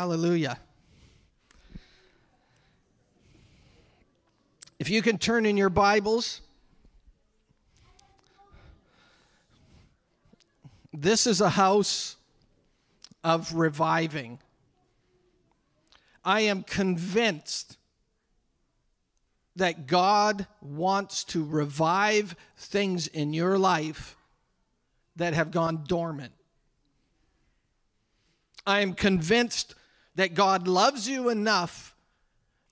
Hallelujah. If you can turn in your Bibles, this is a house of reviving. I am convinced that God wants to revive things in your life that have gone dormant. I am convinced that God loves you enough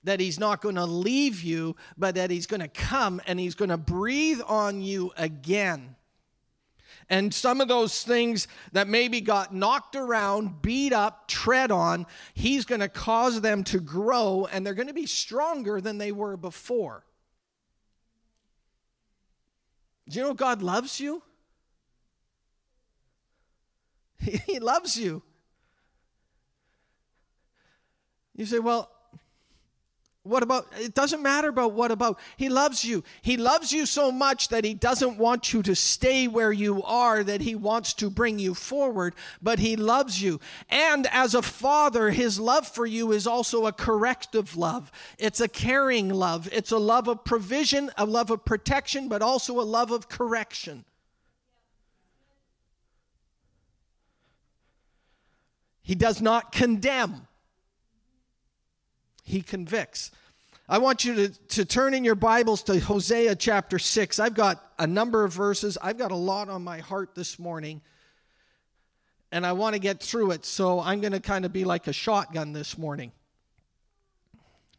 that He's not going to leave you, but that He's going to come and He's going to breathe on you again. And some of those things that maybe got knocked around, beat up, tread on, He's going to cause them to grow and they're going to be stronger than they were before. Do you know God loves you? He loves you. You say, well, what about? It doesn't matter about what about. He loves you. He loves you so much that he doesn't want you to stay where you are, that he wants to bring you forward, but he loves you. And as a father, his love for you is also a corrective love. It's a caring love. It's a love of provision, a love of protection, but also a love of correction. He does not condemn he convicts. I want you to, to turn in your Bibles to Hosea chapter 6. I've got a number of verses. I've got a lot on my heart this morning, and I want to get through it. So I'm going to kind of be like a shotgun this morning.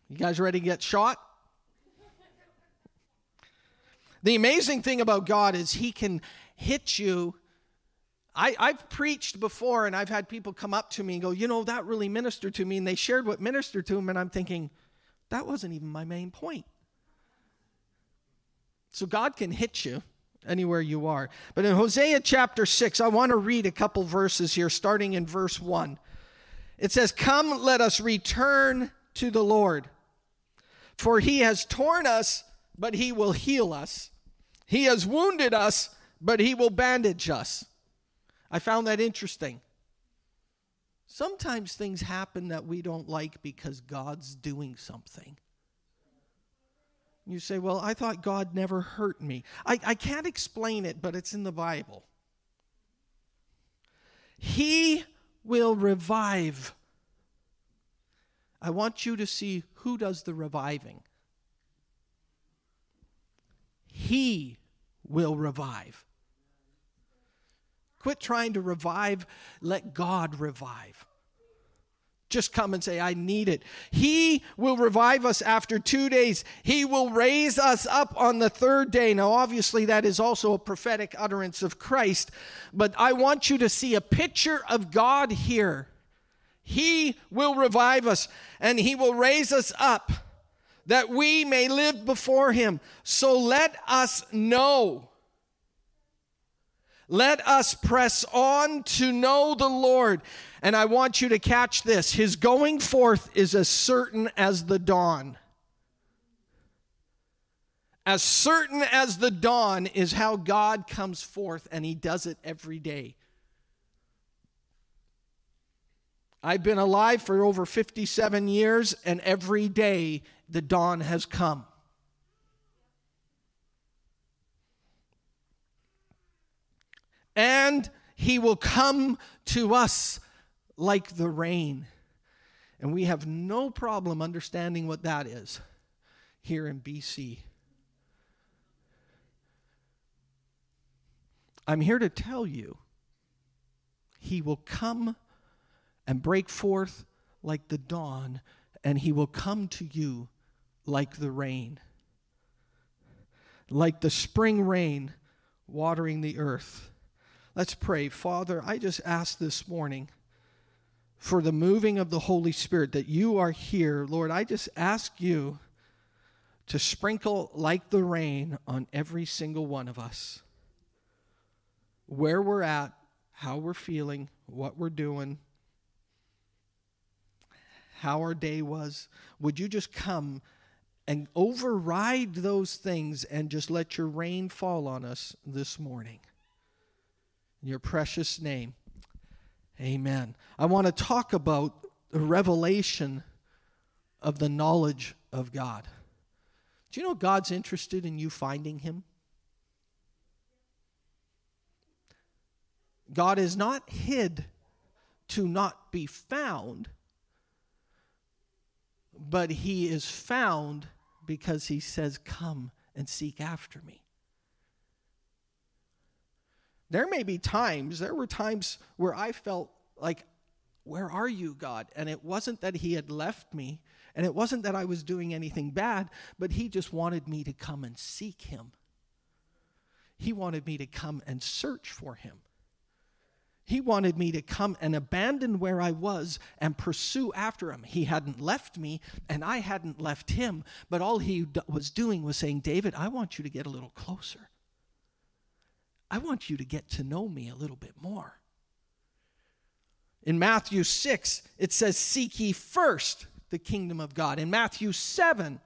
You guys ready to get shot? The amazing thing about God is He can hit you I, I've preached before and I've had people come up to me and go, you know, that really ministered to me. And they shared what ministered to them. And I'm thinking, that wasn't even my main point. So God can hit you anywhere you are. But in Hosea chapter 6, I want to read a couple verses here, starting in verse 1. It says, Come, let us return to the Lord. For he has torn us, but he will heal us. He has wounded us, but he will bandage us. I found that interesting. Sometimes things happen that we don't like because God's doing something. You say, Well, I thought God never hurt me. I, I can't explain it, but it's in the Bible. He will revive. I want you to see who does the reviving. He will revive. Quit trying to revive, let God revive. Just come and say, I need it. He will revive us after two days. He will raise us up on the third day. Now, obviously, that is also a prophetic utterance of Christ, but I want you to see a picture of God here. He will revive us and He will raise us up that we may live before Him. So let us know let us press on to know the Lord. And I want you to catch this His going forth is as certain as the dawn. As certain as the dawn is how God comes forth, and He does it every day. I've been alive for over 57 years, and every day the dawn has come. And he will come to us like the rain. And we have no problem understanding what that is here in BC. I'm here to tell you, he will come and break forth like the dawn, and he will come to you like the rain, like the spring rain watering the earth. Let's pray. Father, I just ask this morning for the moving of the Holy Spirit that you are here. Lord, I just ask you to sprinkle like the rain on every single one of us. Where we're at, how we're feeling, what we're doing, how our day was. Would you just come and override those things and just let your rain fall on us this morning? In your precious name. Amen. I want to talk about the revelation of the knowledge of God. Do you know God's interested in you finding Him? God is not hid to not be found, but He is found because He says, Come and seek after me. There may be times, there were times where I felt like, Where are you, God? And it wasn't that He had left me, and it wasn't that I was doing anything bad, but He just wanted me to come and seek Him. He wanted me to come and search for Him. He wanted me to come and abandon where I was and pursue after him. He hadn't left me, and I hadn't left him, but all he was doing was saying, David, I want you to get a little closer. I want you to get to know me a little bit more. In Matthew 6, it says, Seek ye first the kingdom of God. In Matthew 7,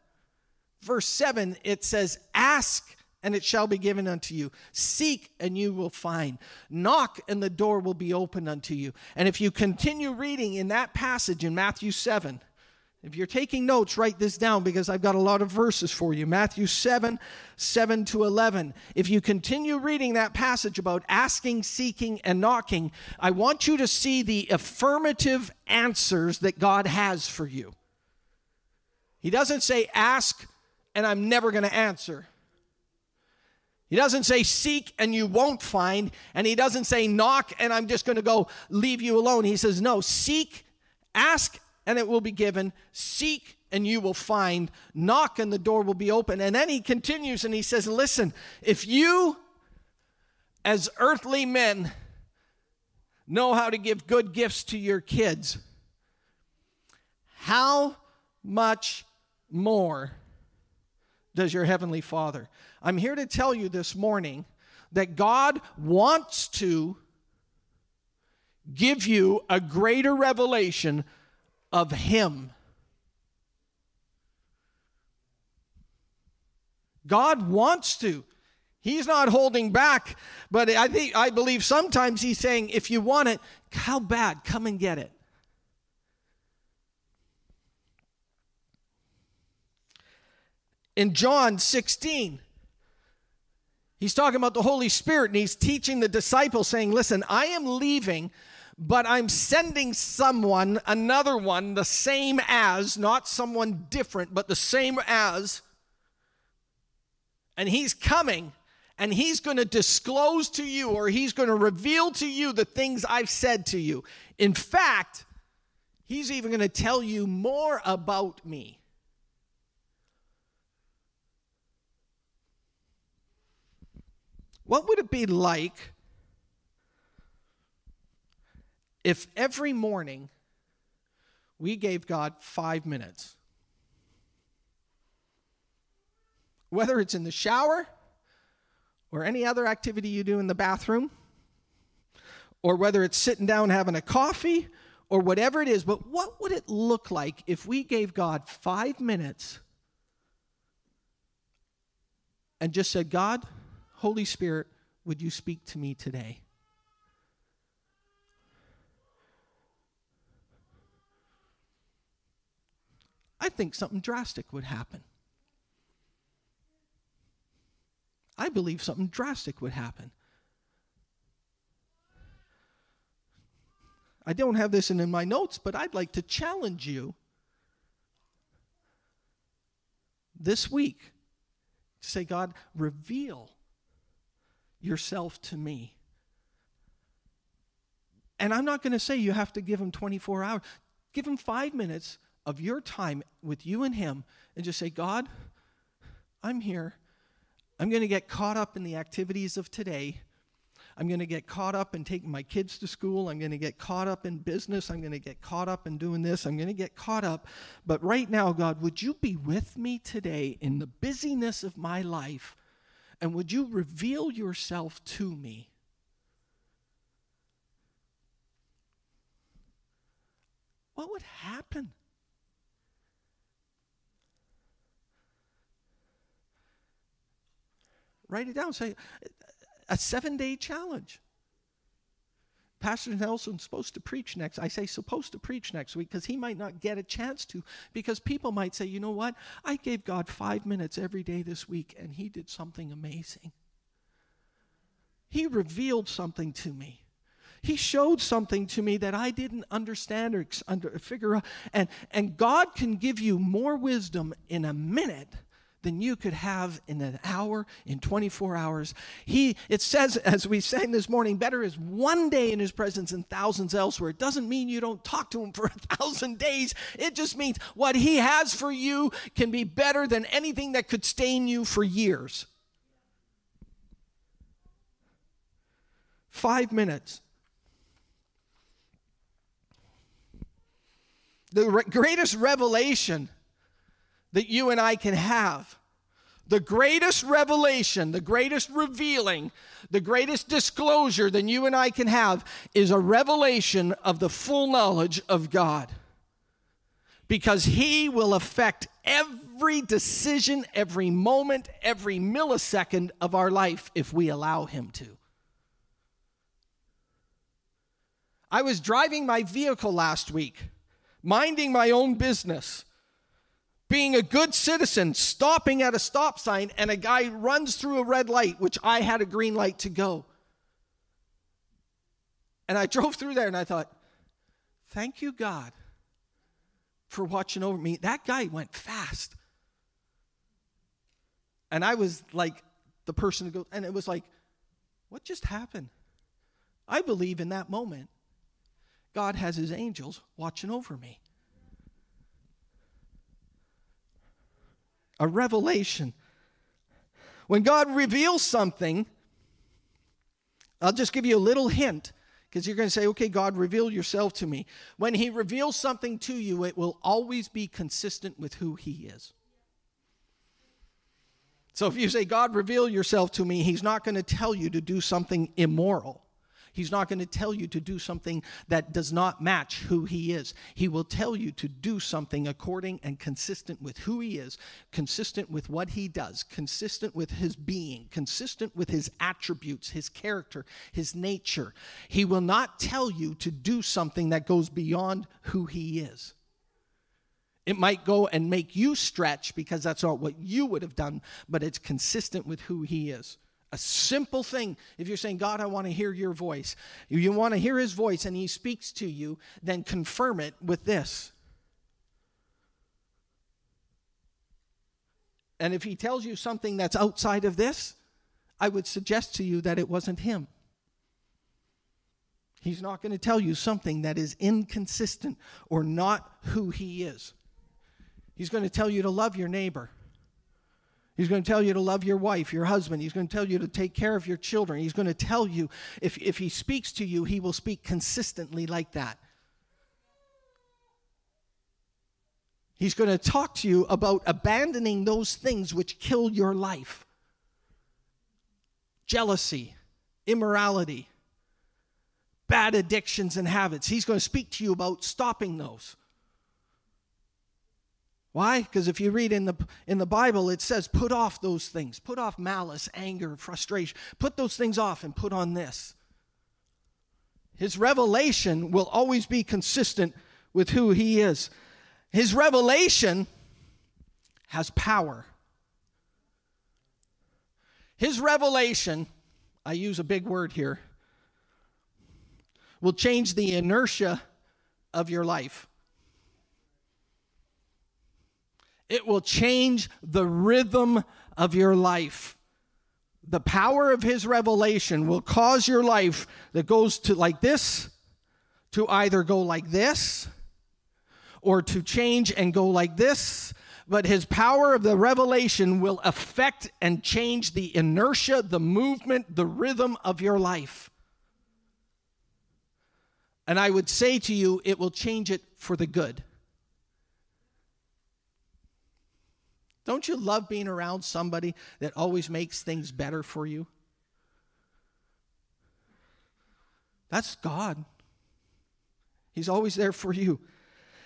verse 7, it says, Ask and it shall be given unto you. Seek, and you will find. Knock, and the door will be opened unto you. And if you continue reading in that passage in Matthew 7, if you're taking notes, write this down because I've got a lot of verses for you. Matthew 7, 7 to 11. If you continue reading that passage about asking, seeking, and knocking, I want you to see the affirmative answers that God has for you. He doesn't say, ask, and I'm never going to answer. He doesn't say seek and you won't find, and he doesn't say knock and I'm just going to go leave you alone. He says, no, seek, ask, and it will be given. Seek and you will find. Knock and the door will be open. And then he continues and he says, listen, if you as earthly men know how to give good gifts to your kids, how much more does your heavenly Father? I'm here to tell you this morning that God wants to give you a greater revelation of Him. God wants to. He's not holding back, but I think I believe sometimes he's saying, if you want it, how bad? Come and get it. In John 16, He's talking about the Holy Spirit and he's teaching the disciples, saying, Listen, I am leaving, but I'm sending someone, another one, the same as, not someone different, but the same as. And he's coming and he's going to disclose to you or he's going to reveal to you the things I've said to you. In fact, he's even going to tell you more about me. What would it be like if every morning we gave God five minutes? Whether it's in the shower or any other activity you do in the bathroom, or whether it's sitting down having a coffee or whatever it is, but what would it look like if we gave God five minutes and just said, God, Holy Spirit, would you speak to me today? I think something drastic would happen. I believe something drastic would happen. I don't have this in, my notes, but I'd like to challenge you this week to say, God, reveal yourself to me. And I'm not going to say you have to give him 24 hours. Give him five minutes of your time with you and him and just say, God, I'm here. I'm going to get caught up in the activities of today. I'm going to get caught up in taking my kids to school. I'm going to get caught up in business. I'm going to get caught up in doing this. I'm going to get caught up. But right now, God, would you be with me today in the busyness of my life? And would you reveal yourself to me? What would happen? Write it down. Say, a seven day challenge. Pastor Nelson's supposed to preach next. I say supposed to preach next week because he might not get a chance to because people might say, you know what? I gave God five minutes every day this week and he did something amazing. He revealed something to me. He showed something to me that I didn't understand or under, figure out. And, and God can give you more wisdom in a minute than you could have in an hour, in 24 hours. He, it says, as we sang this morning, better is one day in his presence and thousands elsewhere. It doesn't mean you don't talk to him for a thousand days. It just means what he has for you can be better than anything that could stain you for years. Five minutes. The re- greatest revelation that you and I can have. The greatest revelation, the greatest revealing, the greatest disclosure that you and I can have is a revelation of the full knowledge of God. Because He will affect every decision, every moment, every millisecond of our life if we allow Him to. I was driving my vehicle last week, minding my own business being a good citizen, stopping at a stop sign, and a guy runs through a red light, which I had a green light to go. And I drove through there and I thought, thank you, God, for watching over me. That guy went fast. And I was like the person who goes, and it was like, what just happened? I believe in that moment, God has his angels watching over me. A revelation. When God reveals something, I'll just give you a little hint because you're going to say, okay, God, reveal yourself to me. When He reveals something to you, it will always be consistent with who He is. So if you say, God, reveal yourself to me, He's not going to tell you to do something immoral. He's not going to tell you to do something that does not match who He is. He will tell you to do something according and consistent with who He is, consistent with what He does, consistent with His being, consistent with His attributes, His character, His nature. He will not tell you to do something that goes beyond who He is. It might go and make you stretch because that's not what you would have done, but it's consistent with who He is. A simple thing. If you're saying, God, I want to hear your voice, you want to hear his voice and he speaks to you, then confirm it with this. And if he tells you something that's outside of this, I would suggest to you that it wasn't him. He's not going to tell you something that is inconsistent or not who he is. He's going to tell you to love your neighbor. He's going to tell you to love your wife, your husband. He's going to tell you to take care of your children. He's going to tell you, if, if he speaks to you, he will speak consistently like that. He's going to talk to you about abandoning those things which kill your life jealousy, immorality, bad addictions and habits. He's going to speak to you about stopping those. Why? Because if you read in the in the Bible, it says, put off those things. Put off malice, anger, frustration. Put those things off and put on this. His revelation will always be consistent with who he is. His revelation has power. His revelation, I use a big word here, will change the inertia of your life. It will change the rhythm of your life. The power of his revelation will cause your life that goes to like this to either go like this or to change and go like this. But his power of the revelation will affect and change the inertia, the movement, the rhythm of your life. And I would say to you, it will change it for the good. Don't you love being around somebody that always makes things better for you? That's God. He's always there for you.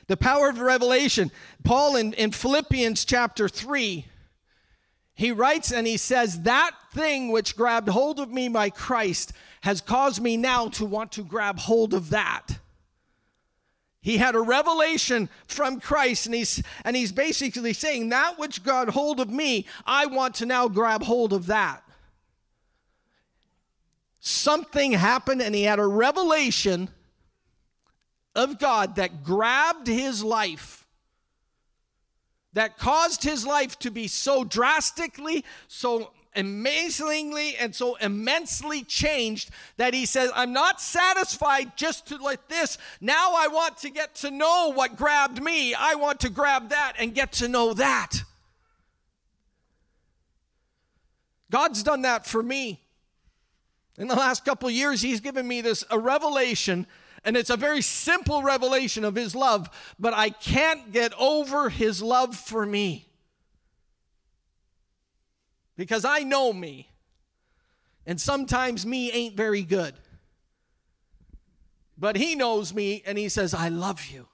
The power of revelation. Paul in, in Philippians chapter 3, He writes and he says, That thing which grabbed hold of me by Christ has caused me now to want to grab hold of that. He had a revelation from Christ, and he's, and he's basically saying, That which got hold of me, I want to now grab hold of that. Something happened, and he had a revelation of God that grabbed his life, that caused his life to be so drastically, so amazingly and so immensely changed that he says, I'm not satisfied just to let this. Now I want to get to know what grabbed me. I want to grab that and get to know that. God's done that for me. In the last couple years, he's given me this a revelation and it's a very simple revelation of his love, but I can't get over his love for me because I know me. And sometimes me ain't very good. But he knows me and he says, I love you.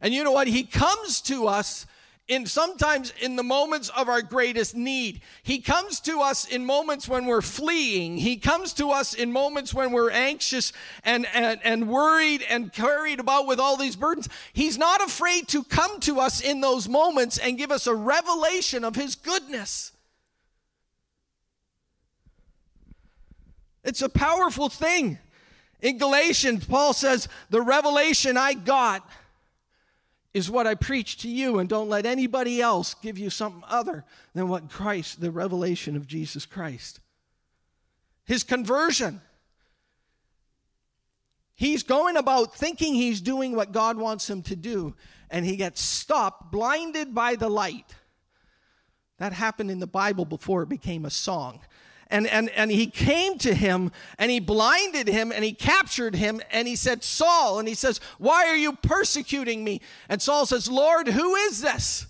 And you know what? He comes to us in sometimes in the moments of our greatest need. He comes to us in moments when we're fleeing. He comes to us in moments when we're anxious and, and, and worried and carried about with all these burdens. He's not afraid to come to us in those moments and give us a revelation of his goodness. It's a powerful thing. In Galatians, Paul says, The revelation I got is what I preach to you, and don't let anybody else give you something other than what Christ, the revelation of Jesus Christ. His conversion. He's going about thinking he's doing what God wants him to do, and he gets stopped, blinded by the light. That happened in the Bible before it became a song and, and, and he came to him and he blinded him and he captured him and he said, Saul, and he says, Why are you persecuting me? And Saul says, Lord, who is this?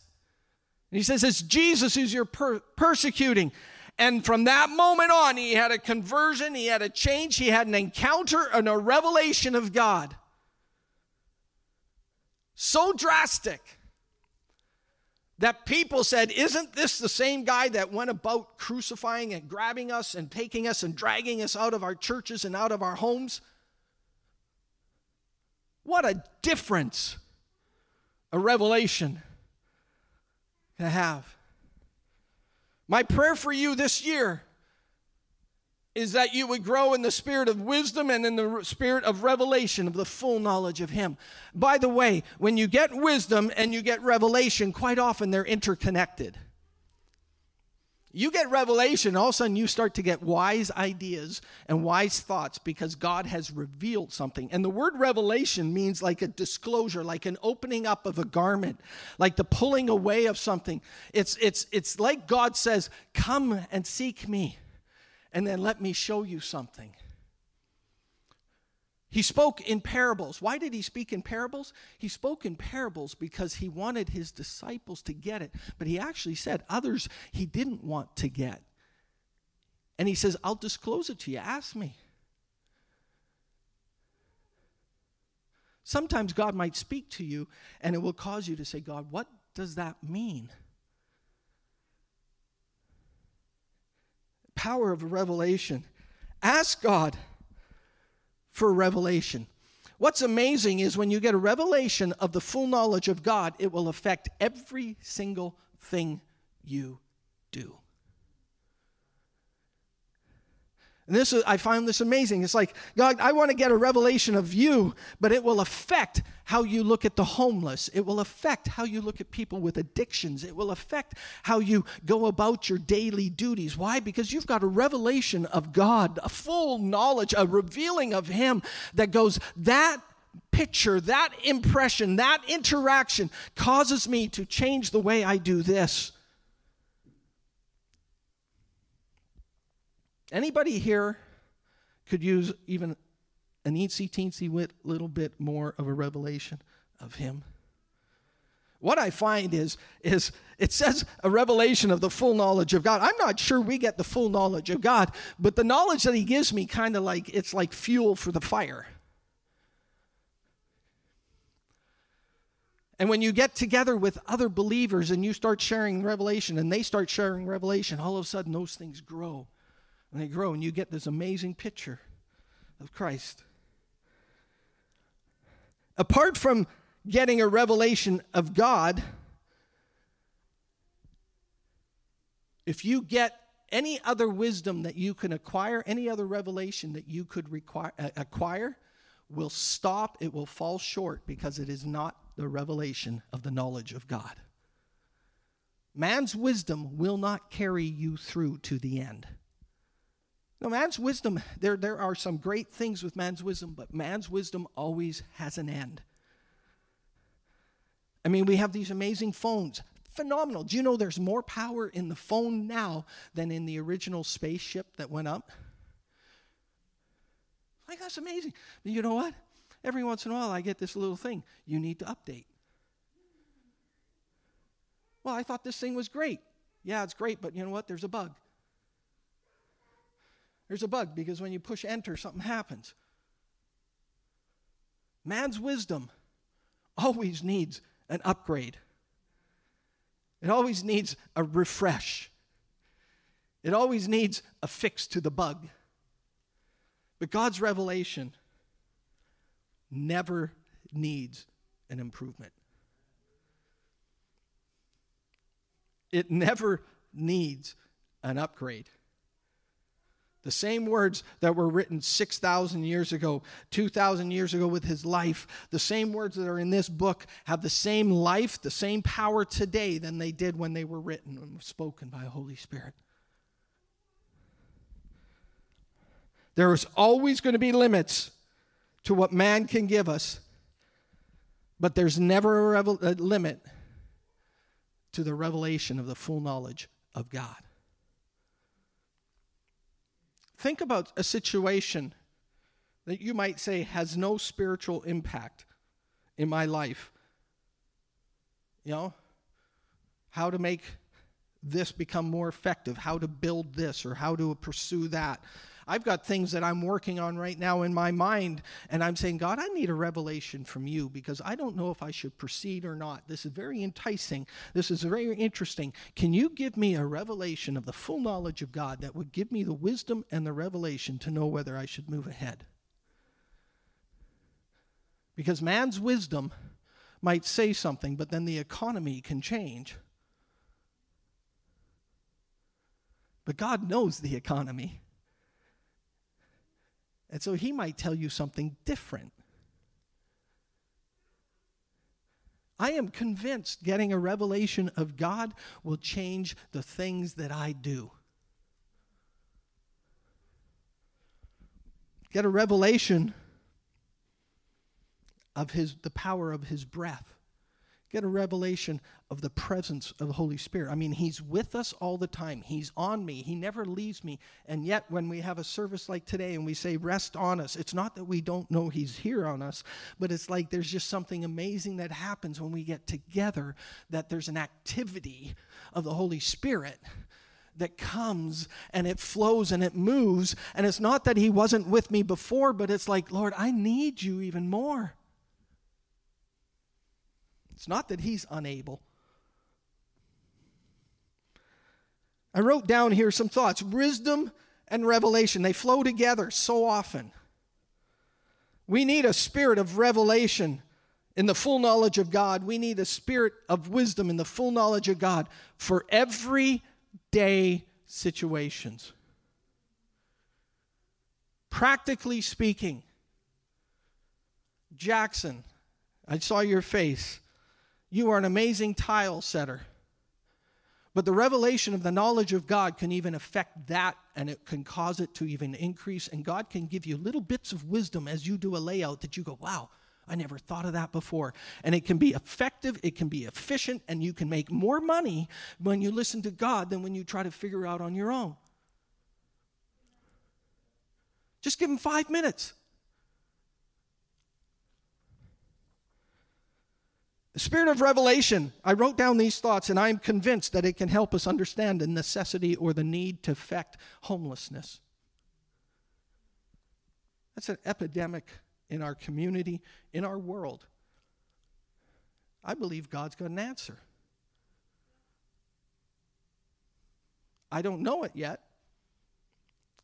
And he says, It's Jesus who's you're per- persecuting. And from that moment on, he had a conversion, he had a change, he had an encounter and a revelation of God. So drastic that people said, Isn't this the same guy that went about crucifying and grabbing us and taking us and dragging us out of our churches and out of our homes? What a difference a revelation can have. My prayer for you this year is that you would grow in the spirit of wisdom and in the spirit of revelation of the full knowledge of Him. By the way, when you get wisdom and you get revelation, quite often they're interconnected. You get revelation, all of a sudden you start to get wise ideas and wise thoughts because God has revealed something. And the word revelation means like a disclosure, like an opening up of a garment, like the pulling away of something. It's, it's, it's like God says, Come and seek me and then let me show you something. He spoke in parables. Why did he speak in parables? He spoke in parables because he wanted his disciples to get it. But he actually said others he didn't want to get. And he says, I'll disclose it to you. Ask me. Sometimes God might speak to you and it will cause you to say, God, what does that mean? Power of revelation. Ask God for revelation. What's amazing is when you get a revelation of the full knowledge of God, it will affect every single thing you do. And this is, I find this amazing. It's like, God, I want to get a revelation of you, but it will affect how you look at the homeless. It will affect how you look at people with addictions. It will affect how you go about your daily duties. Why? Because you've got a revelation of God, a full knowledge, a revealing of Him that goes, that picture, that impression, that interaction causes me to change the way I do this. Anybody here could use even an eensy teensy wit little bit more of a revelation of him? What I find is, is it says a revelation of the full knowledge of God. I'm not sure we get the full knowledge of God, but the knowledge that he gives me kind of like it's like fuel for the fire. And when you get together with other believers and you start sharing revelation and they start sharing revelation, all of a sudden those things grow. And they grow, and you get this amazing picture of Christ. Apart from getting a revelation of God, if you get any other wisdom that you can acquire, any other revelation that you could require, uh, acquire, will stop, it will fall short because it is not the revelation of the knowledge of God. Man's wisdom will not carry you through to the end. Now, man's wisdom, there, there are some great things with man's wisdom, but man's wisdom always has an end. I mean, we have these amazing phones. Phenomenal. Do you know there's more power in the phone now than in the original spaceship that went up? Like, that's amazing. But you know what? Every once in a while, I get this little thing. You need to update. Well, I thought this thing was great. Yeah, it's great, but you know what? There's a bug. There's a bug because when you push enter, something happens. Man's wisdom always needs an upgrade, it always needs a refresh, it always needs a fix to the bug. But God's revelation never needs an improvement. It never needs an upgrade. The same words that were written 6,000 years ago, 2,000 years ago with his life, the same words that are in this book have the same life, the same power today than they did when they were written and spoken by the Holy Spirit. There is always going to be limits to what man can give us, but there's never a, revel- a limit to the revelation of the full knowledge of God. Think about a situation that you might say has no spiritual impact in my life. You know, how to make this become more effective, how to build this, or how to pursue that. I've got things that I'm working on right now in my mind, and I'm saying, God, I need a revelation from you because I don't know if I should proceed or not. This is very enticing. This is very interesting. Can you give me a revelation of the full knowledge of God that would give me the wisdom and the revelation to know whether I should move ahead? Because man's wisdom might say something, but then the economy can change. But God knows the economy. And so he might tell you something different. I am convinced getting a revelation of God will change the things that I do. Get a revelation of his the power of his breath get a revelation of the presence of the Holy Spirit. I mean, He's with us all the time. He's on me. He never leaves me. And yet, when we have a service like today and we say, rest on us, it's not that we don't know He's here on us, but it's like there's just something amazing that happens when we get together, that there's an activity of the Holy Spirit that comes and it flows and it moves. And it's not that He wasn't with me before, but it's like, Lord, I need you even more. It's not that he's unable. I wrote down here some thoughts. Wisdom and revelation, they flow together so often. We need a spirit of revelation in the full knowledge of God. We need a spirit of wisdom in the full knowledge of God for everyday situations. Practically speaking, Jackson, I saw your face. You are an amazing tile setter. But the revelation of the knowledge of God can even affect that and it can cause it to even increase. And God can give you little bits of wisdom as you do a layout that you go, wow, I never thought of that before. And it can be effective, it can be efficient, and you can make more money when you listen to God than when you try to figure out on your own. Just give him five minutes. Spirit of revelation, I wrote down these thoughts and I'm convinced that it can help us understand the necessity or the need to affect homelessness. That's an epidemic in our community, in our world. I believe God's got an answer. I don't know it yet,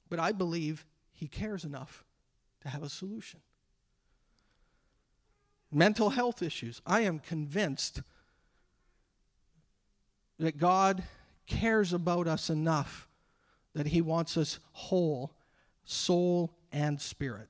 but I believe He cares enough to have a solution. Mental health issues. I am convinced that God cares about us enough that He wants us whole, soul and spirit.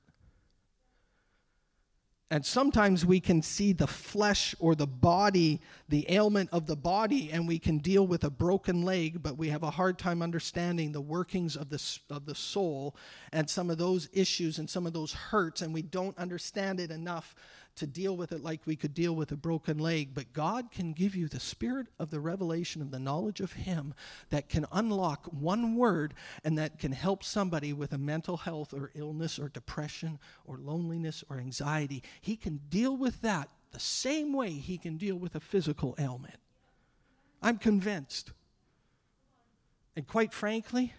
And sometimes we can see the flesh or the body, the ailment of the body, and we can deal with a broken leg, but we have a hard time understanding the workings of the, of the soul and some of those issues and some of those hurts, and we don't understand it enough to deal with it like we could deal with a broken leg, but God can give you the spirit of the revelation of the knowledge of Him that can unlock one word and that can help somebody with a mental health or illness or depression or loneliness or anxiety. He can deal with that the same way He can deal with a physical ailment. I'm convinced. And quite frankly,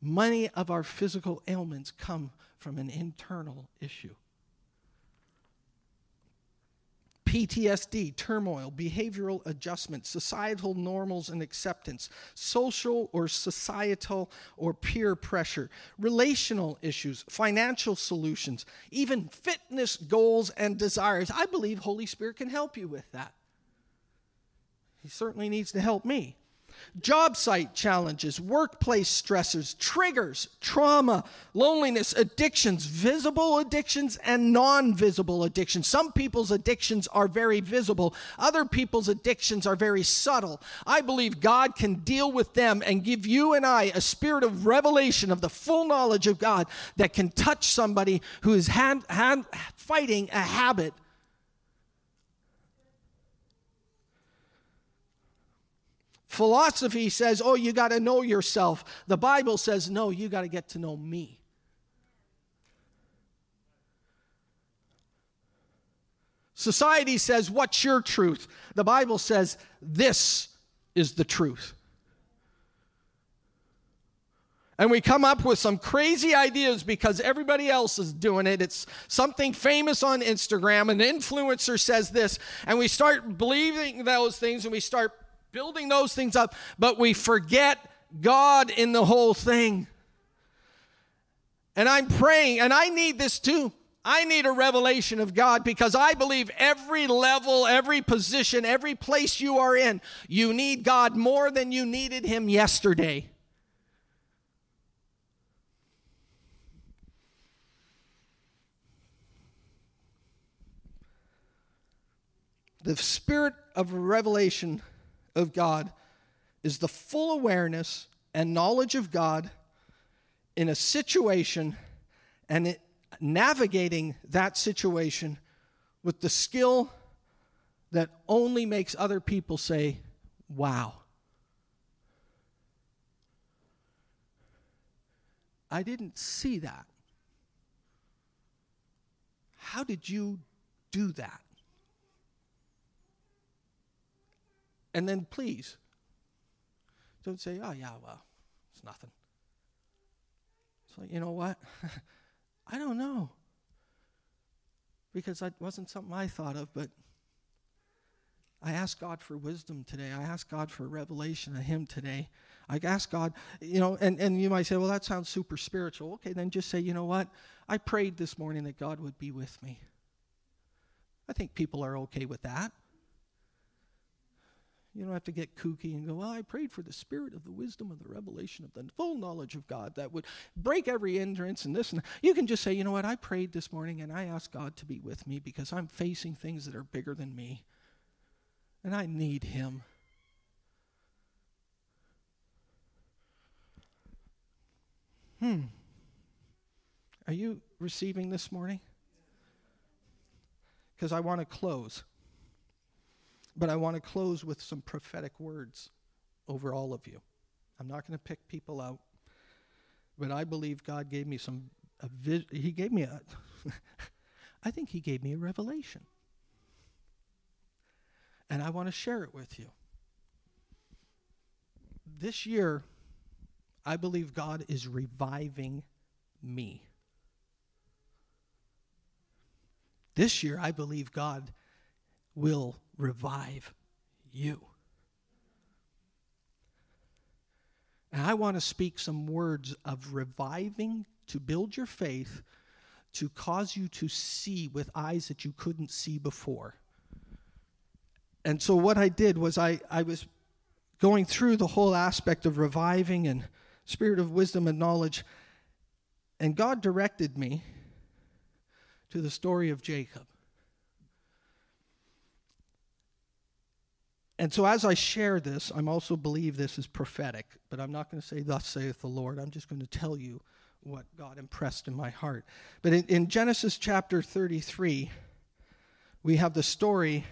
many of our physical ailments come from an internal issue. PTSD, turmoil, behavioral adjustment, societal normals and acceptance, social or societal or peer pressure, relational issues, financial solutions, even fitness goals and desires. I believe Holy Spirit can help you with that. He certainly needs to help me job site challenges, workplace stressors, triggers, trauma, loneliness, addictions, visible addictions, and non visible addictions. Some people's addictions are very visible, other people's addictions are very subtle. I believe God can deal with them and give you and I a spirit of revelation of the full knowledge of God that can touch somebody who is hand, hand, fighting a habit Philosophy says, oh, you got to know yourself. The Bible says, no, you got to get to know me. Society says, what's your truth? The Bible says, this is the truth. And we come up with some crazy ideas because everybody else is doing it. It's something famous on Instagram. An influencer says this, and we start believing those things and we start building those things up, but we forget God in the whole thing. And I'm praying, and I need this too. I need a revelation of God because I believe every level, every position, every place you are in, you need God more than you needed Him yesterday. The spirit of revelation of God is the full awareness and knowledge of God in a situation and it, navigating that situation with the skill that only makes other people say, Wow. I didn't see that. How did you do that? And then please, don't say, oh, yeah, well, it's nothing. It's like, you know what? I don't know. Because that wasn't something I thought of, but I asked God for wisdom today. I asked God for revelation of Him today. I asked God, you know, and, and you might say, well, that sounds super spiritual. Okay, then just say, you know what? I prayed this morning that God would be with me. I think people are okay with that. You don't have to get kooky and go, well, I prayed for the spirit of the wisdom of the revelation of the full knowledge of God that would break every hindrance and this and that. You can just say, you know what, I prayed this morning and I asked God to be with me because I'm facing things that are bigger than me. And I need Him. Hmm. Are you receiving this morning? Because I want to close. But I want to close with some prophetic words over all of you. I'm not going to pick people out, but I believe God gave me some. A vis- he gave me a. I think He gave me a revelation. And I want to share it with you. This year, I believe God is reviving me. This year, I believe God will revive you. And I want to speak some words of reviving to build your faith, to cause you to see with eyes that you couldn't see before. And so, what I did was, I, I was going through the whole aspect of reviving and spirit of wisdom and knowledge. And God directed me to the story of Jacob. And so, as I share this, I'm also believe this is prophetic, but I'm not going to say, Thus saith the Lord. I'm just going to tell you what God impressed in my heart. But in, in Genesis chapter 33, we have the story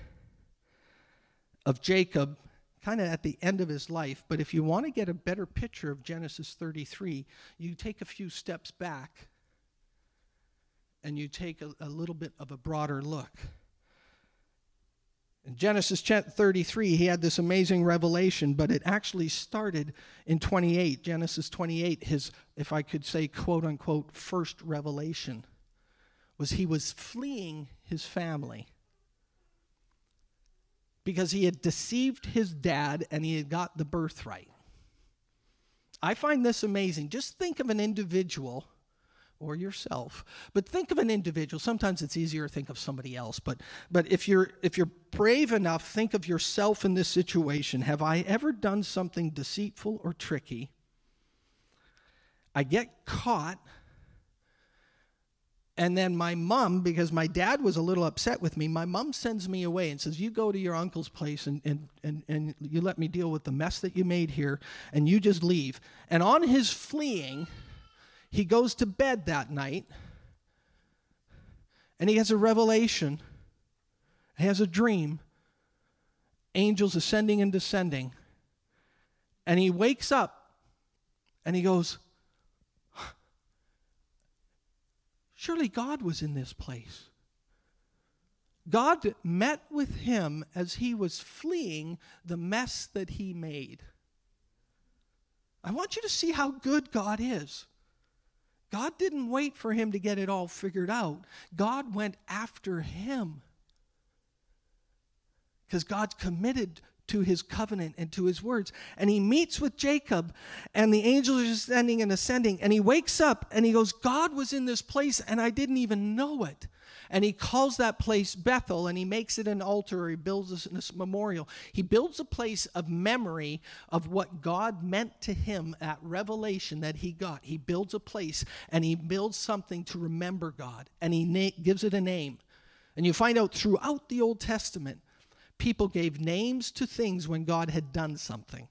of Jacob kind of at the end of his life. But if you want to get a better picture of Genesis 33, you take a few steps back and you take a, a little bit of a broader look. In Genesis 33, he had this amazing revelation, but it actually started in 28. Genesis 28, his, if I could say, quote unquote, first revelation was he was fleeing his family because he had deceived his dad and he had got the birthright. I find this amazing. Just think of an individual or yourself. But think of an individual. Sometimes it's easier to think of somebody else, but but if you're if you're brave enough, think of yourself in this situation. Have I ever done something deceitful or tricky? I get caught and then my mom, because my dad was a little upset with me, my mom sends me away and says, You go to your uncle's place and, and, and, and you let me deal with the mess that you made here, and you just leave. And on his fleeing, he goes to bed that night and he has a revelation. He has a dream. Angels ascending and descending. And he wakes up and he goes, Surely God was in this place. God met with him as he was fleeing the mess that he made. I want you to see how good God is. God didn't wait for him to get it all figured out. God went after him. Because God's committed to his covenant and to his words. And he meets with Jacob, and the angels are ascending and ascending. And he wakes up and he goes, God was in this place, and I didn't even know it. And he calls that place Bethel and he makes it an altar. or He builds this memorial. He builds a place of memory of what God meant to him at revelation that he got. He builds a place and he builds something to remember God and he na- gives it a name. And you find out throughout the Old Testament, people gave names to things when God had done something.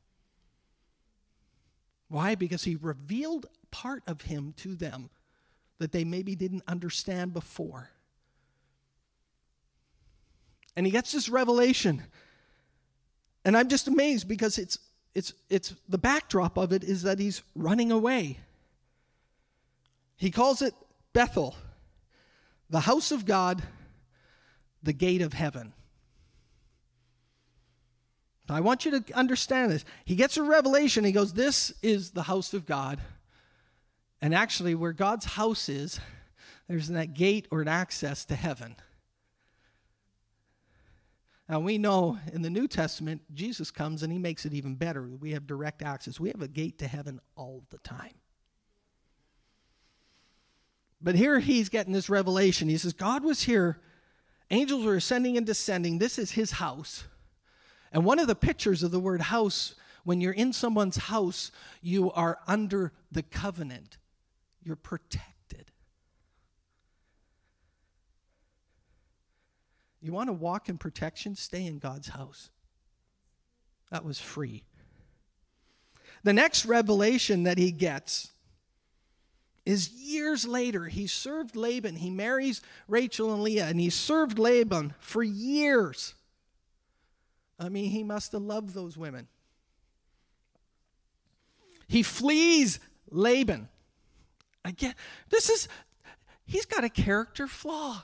Why? Because he revealed part of him to them that they maybe didn't understand before. And he gets this revelation. And I'm just amazed because it's it's it's the backdrop of it is that he's running away. He calls it Bethel, the house of God, the gate of heaven. I want you to understand this. He gets a revelation. He goes, This is the house of God. And actually, where God's house is, there's that gate or an access to heaven. Now, we know in the New Testament, Jesus comes and he makes it even better. We have direct access, we have a gate to heaven all the time. But here he's getting this revelation. He says, God was here, angels were ascending and descending. This is his house. And one of the pictures of the word house, when you're in someone's house, you are under the covenant, you're protected. You want to walk in protection? Stay in God's house. That was free. The next revelation that he gets is years later. He served Laban. He marries Rachel and Leah, and he served Laban for years. I mean, he must have loved those women. He flees Laban. Again, this is, he's got a character flaw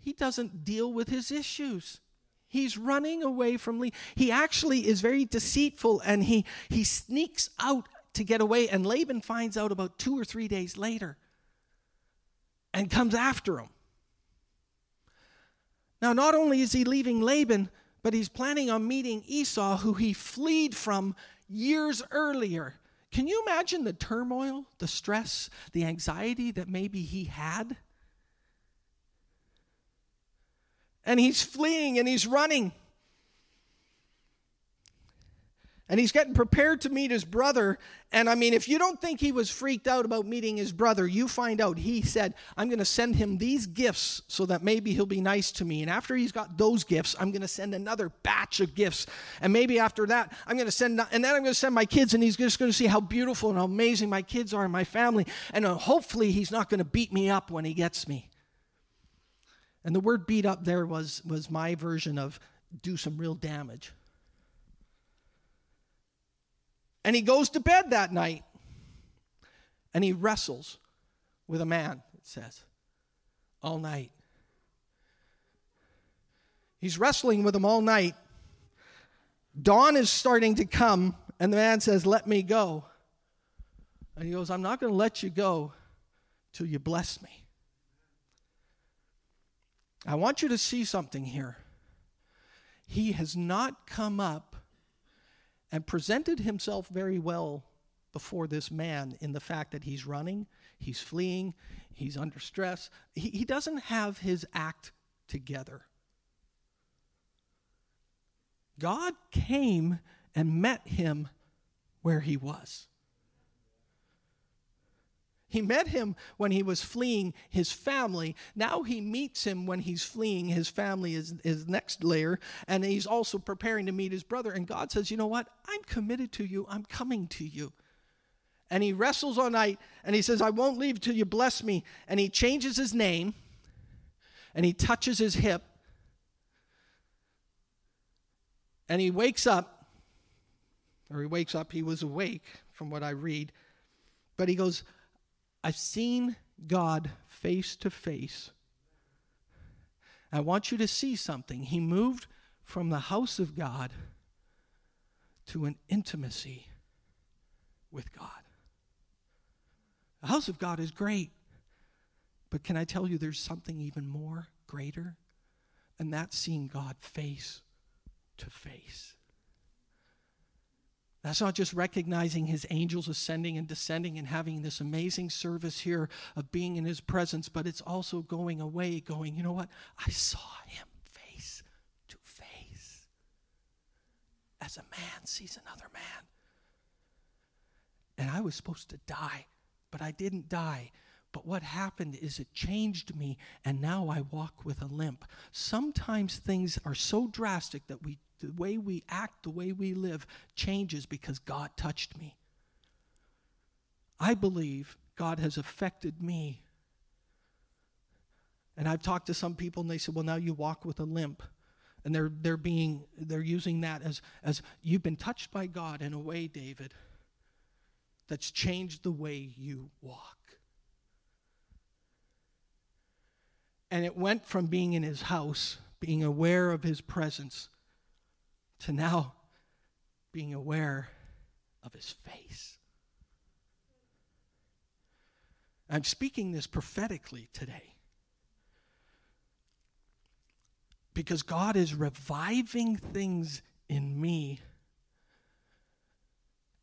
he doesn't deal with his issues. He's running away from Lee. He actually is very deceitful and he, he sneaks out to get away. And Laban finds out about two or three days later and comes after him. Now, not only is he leaving Laban, but he's planning on meeting Esau, who he fled from years earlier. Can you imagine the turmoil, the stress, the anxiety that maybe he had? And he's fleeing and he's running. And he's getting prepared to meet his brother. And I mean, if you don't think he was freaked out about meeting his brother, you find out he said, I'm going to send him these gifts so that maybe he'll be nice to me. And after he's got those gifts, I'm going to send another batch of gifts. And maybe after that, I'm going to send, and then I'm going to send my kids, and he's just going to see how beautiful and how amazing my kids are and my family. And uh, hopefully, he's not going to beat me up when he gets me. And the word beat up there was, was my version of do some real damage. And he goes to bed that night and he wrestles with a man, it says, all night. He's wrestling with him all night. Dawn is starting to come, and the man says, Let me go. And he goes, I'm not going to let you go till you bless me. I want you to see something here. He has not come up and presented himself very well before this man in the fact that he's running, he's fleeing, he's under stress. He, he doesn't have his act together. God came and met him where he was. He met him when he was fleeing his family. Now he meets him when he's fleeing his family, his, his next layer, and he's also preparing to meet his brother. And God says, You know what? I'm committed to you. I'm coming to you. And he wrestles all night and he says, I won't leave till you bless me. And he changes his name and he touches his hip. And he wakes up, or he wakes up, he was awake from what I read. But he goes, I've seen God face to face. I want you to see something. He moved from the house of God to an intimacy with God. The house of God is great, but can I tell you there's something even more greater? And that's seeing God face to face. That's not just recognizing his angels ascending and descending and having this amazing service here of being in his presence, but it's also going away, going, you know what? I saw him face to face as a man sees another man. And I was supposed to die, but I didn't die. But what happened is it changed me, and now I walk with a limp. Sometimes things are so drastic that we the way we act, the way we live changes because God touched me. I believe God has affected me. And I've talked to some people and they said, well, now you walk with a limp. And they're, they're being, they're using that as, as you've been touched by God in a way, David, that's changed the way you walk. And it went from being in his house, being aware of his presence, to now being aware of his face. I'm speaking this prophetically today because God is reviving things in me,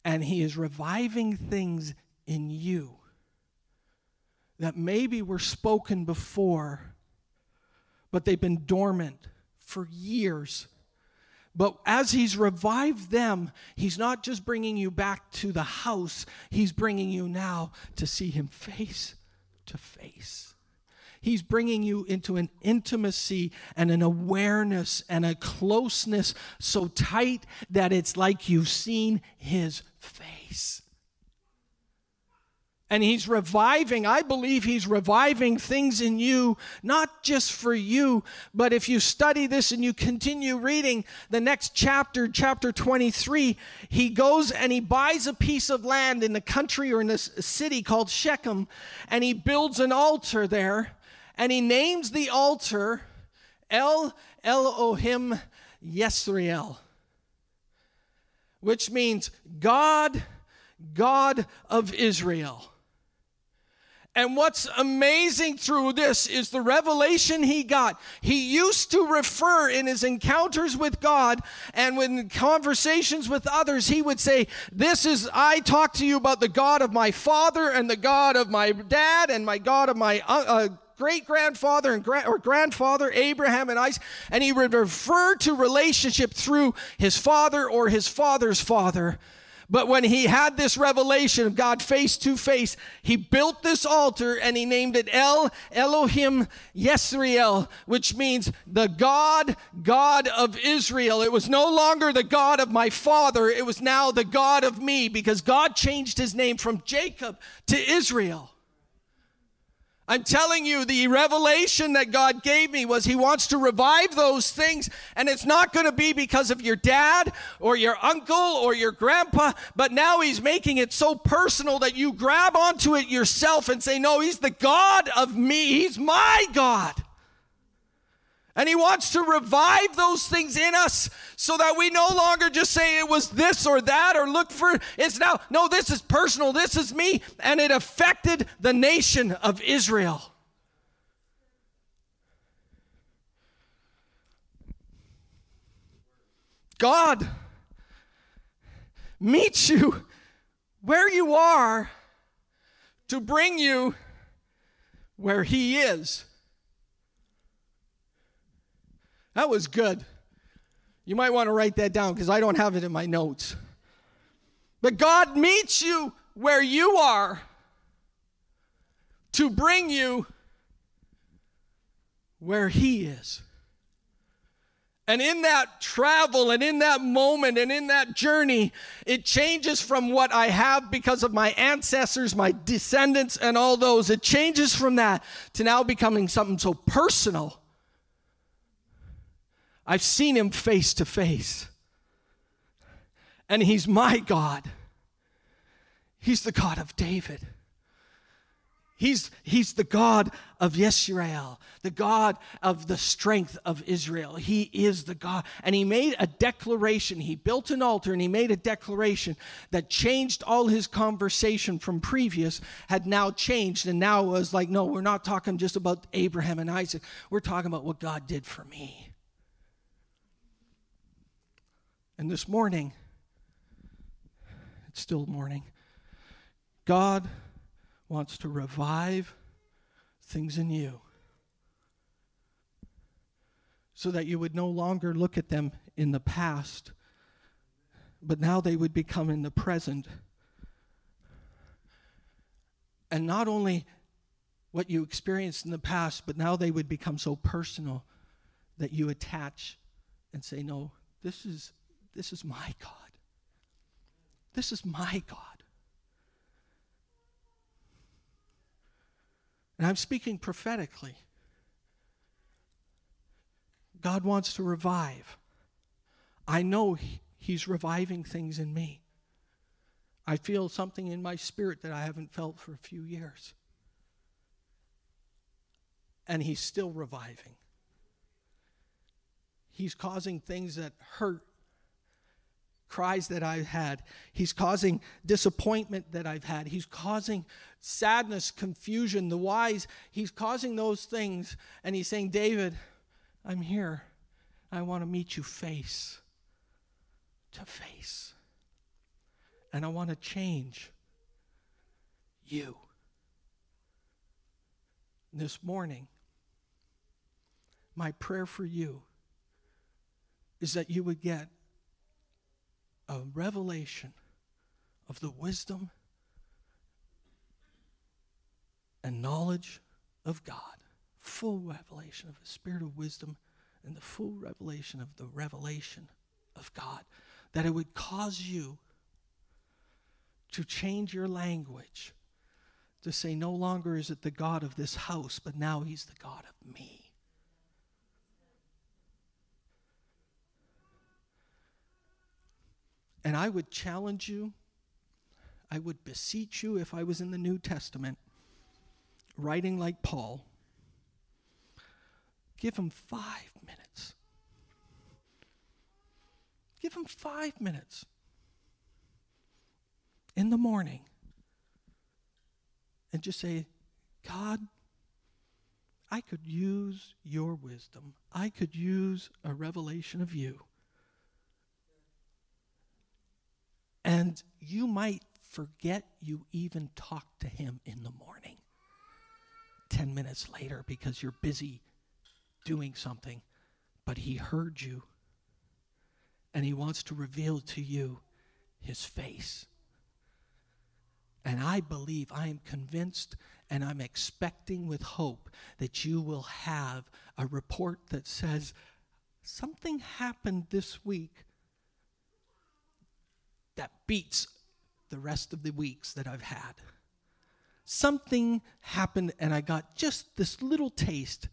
and He is reviving things in you that maybe were spoken before, but they've been dormant for years but as he's revived them, he's not just bringing you back to the house, he's bringing you now to see him face to face. He's bringing you into an intimacy and an awareness and a closeness so tight that it's like you've seen his face. And he's reviving, I believe he's reviving things in you, not just for you, but if you study this and you continue reading the next chapter, chapter 23, he goes and he buys a piece of land in the country or in this city called Shechem, and he builds an altar there, and he names the altar El Elohim Yisrael, which means God, God of Israel. And what's amazing through this is the revelation he got. He used to refer in his encounters with God and in conversations with others, he would say, This is, I talk to you about the God of my father and the God of my dad and my God of my uh, uh great grandfather and gra- or grandfather Abraham and Isaac, and he would refer to relationship through his father or his father's father. But when he had this revelation of God face to face, he built this altar and he named it El Elohim Yisrael, which means the God, God of Israel. It was no longer the God of my father, it was now the God of me because God changed his name from Jacob to Israel. I'm telling you, the revelation that God gave me was He wants to revive those things. And it's not going to be because of your dad or your uncle or your grandpa, but now He's making it so personal that you grab onto it yourself and say, No, He's the God of me. He's my God. And he wants to revive those things in us so that we no longer just say it was this or that or look for it's now. No, this is personal. This is me. And it affected the nation of Israel. God meets you where you are to bring you where he is. That was good. You might want to write that down because I don't have it in my notes. But God meets you where you are to bring you where He is. And in that travel and in that moment and in that journey, it changes from what I have because of my ancestors, my descendants, and all those. It changes from that to now becoming something so personal I've seen him face to face. And he's my God. He's the God of David. He's, he's the God of Yisrael, the God of the strength of Israel. He is the God. And he made a declaration. He built an altar and he made a declaration that changed all his conversation from previous, had now changed. And now was like, no, we're not talking just about Abraham and Isaac. We're talking about what God did for me. And this morning, it's still morning, God wants to revive things in you so that you would no longer look at them in the past, but now they would become in the present. And not only what you experienced in the past, but now they would become so personal that you attach and say, No, this is this is my God. This is my God. And I'm speaking prophetically. God wants to revive. I know He's reviving things in me. I feel something in my spirit that I haven't felt for a few years. And He's still reviving. He's causing things that hurt cries that I've had. He's causing disappointment that I've had. He's causing sadness, confusion, the wise. He's causing those things. And he's saying, David, I'm here. I want to meet you face to face. And I want to change you. This morning, my prayer for you is that you would get a revelation of the wisdom and knowledge of God, full revelation of the spirit of wisdom and the full revelation of the revelation of God, that it would cause you to change your language to say, no longer is it the God of this house, but now he's the God of me. And I would challenge you, I would beseech you if I was in the New Testament, writing like Paul, give him five minutes. Give him five minutes in the morning and just say, God, I could use your wisdom. I could use a revelation of you. And you might forget you even talked to him in the morning. 10 minutes later because you're busy doing something, but he heard you and he wants to reveal to you his face. And I believe, I am convinced, and I'm expecting with hope that you will have a report that says, something happened this week that beats the rest of the weeks that I've had. Something happened, and I got just this little taste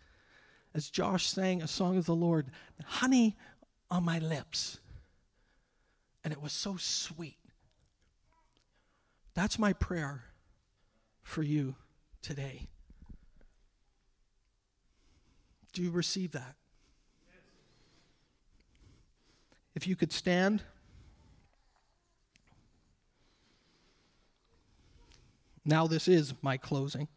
as Josh sang a song of the Lord, honey on my lips. And it was so sweet. That's my prayer for you today. Do you receive that? If you could stand. Now, this is my closing.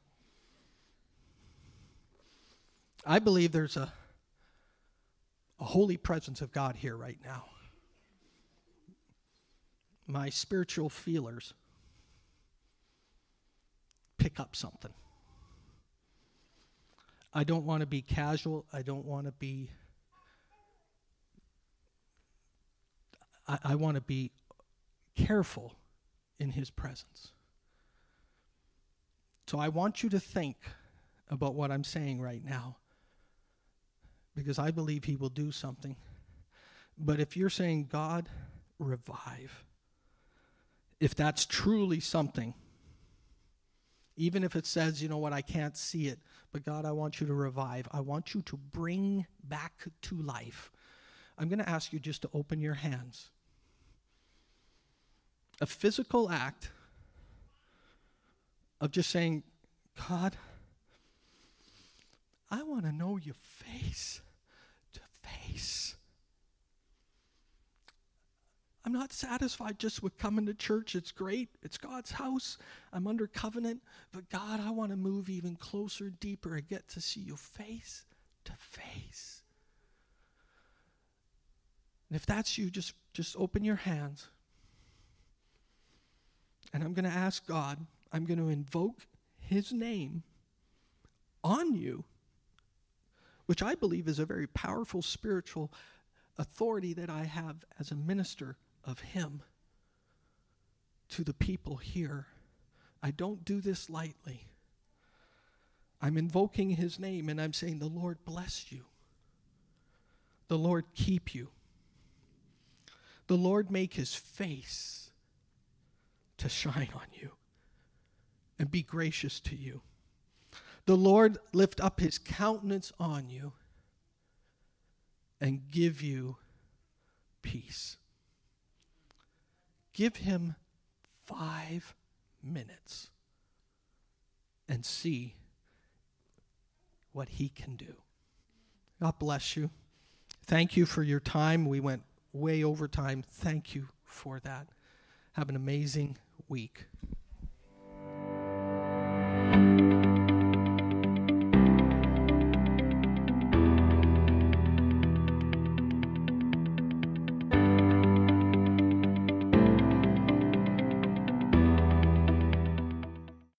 I believe there's a, a holy presence of God here right now. My spiritual feelers pick up something. I don't want to be casual. I don't want to be. I, I want to be careful in his presence. So I want you to think about what I'm saying right now because I believe he will do something. But if you're saying, God, revive, if that's truly something, even if it says, you know what, I can't see it, but God, I want you to revive. I want you to bring back to life. I'm going to ask you just to open your hands. A physical act of just saying, God, I want to know your face to face. I'm not satisfied just with coming to church. It's great. It's God's house. I'm under covenant. But God, I want to move even closer, deeper, and get to see you face to face. And if that's you, just, just open your hands. And I'm going to ask God I'm going to invoke his name on you, which I believe is a very powerful spiritual authority that I have as a minister of him to the people here. I don't do this lightly. I'm invoking his name and I'm saying, The Lord bless you. The Lord keep you. The Lord make his face to shine on you and be gracious to you. The Lord lift up his countenance on you and give you peace. Give him five minutes and see what he can do. God bless you. Thank you for your time. We went way over time. Thank you for that. Have an amazing week.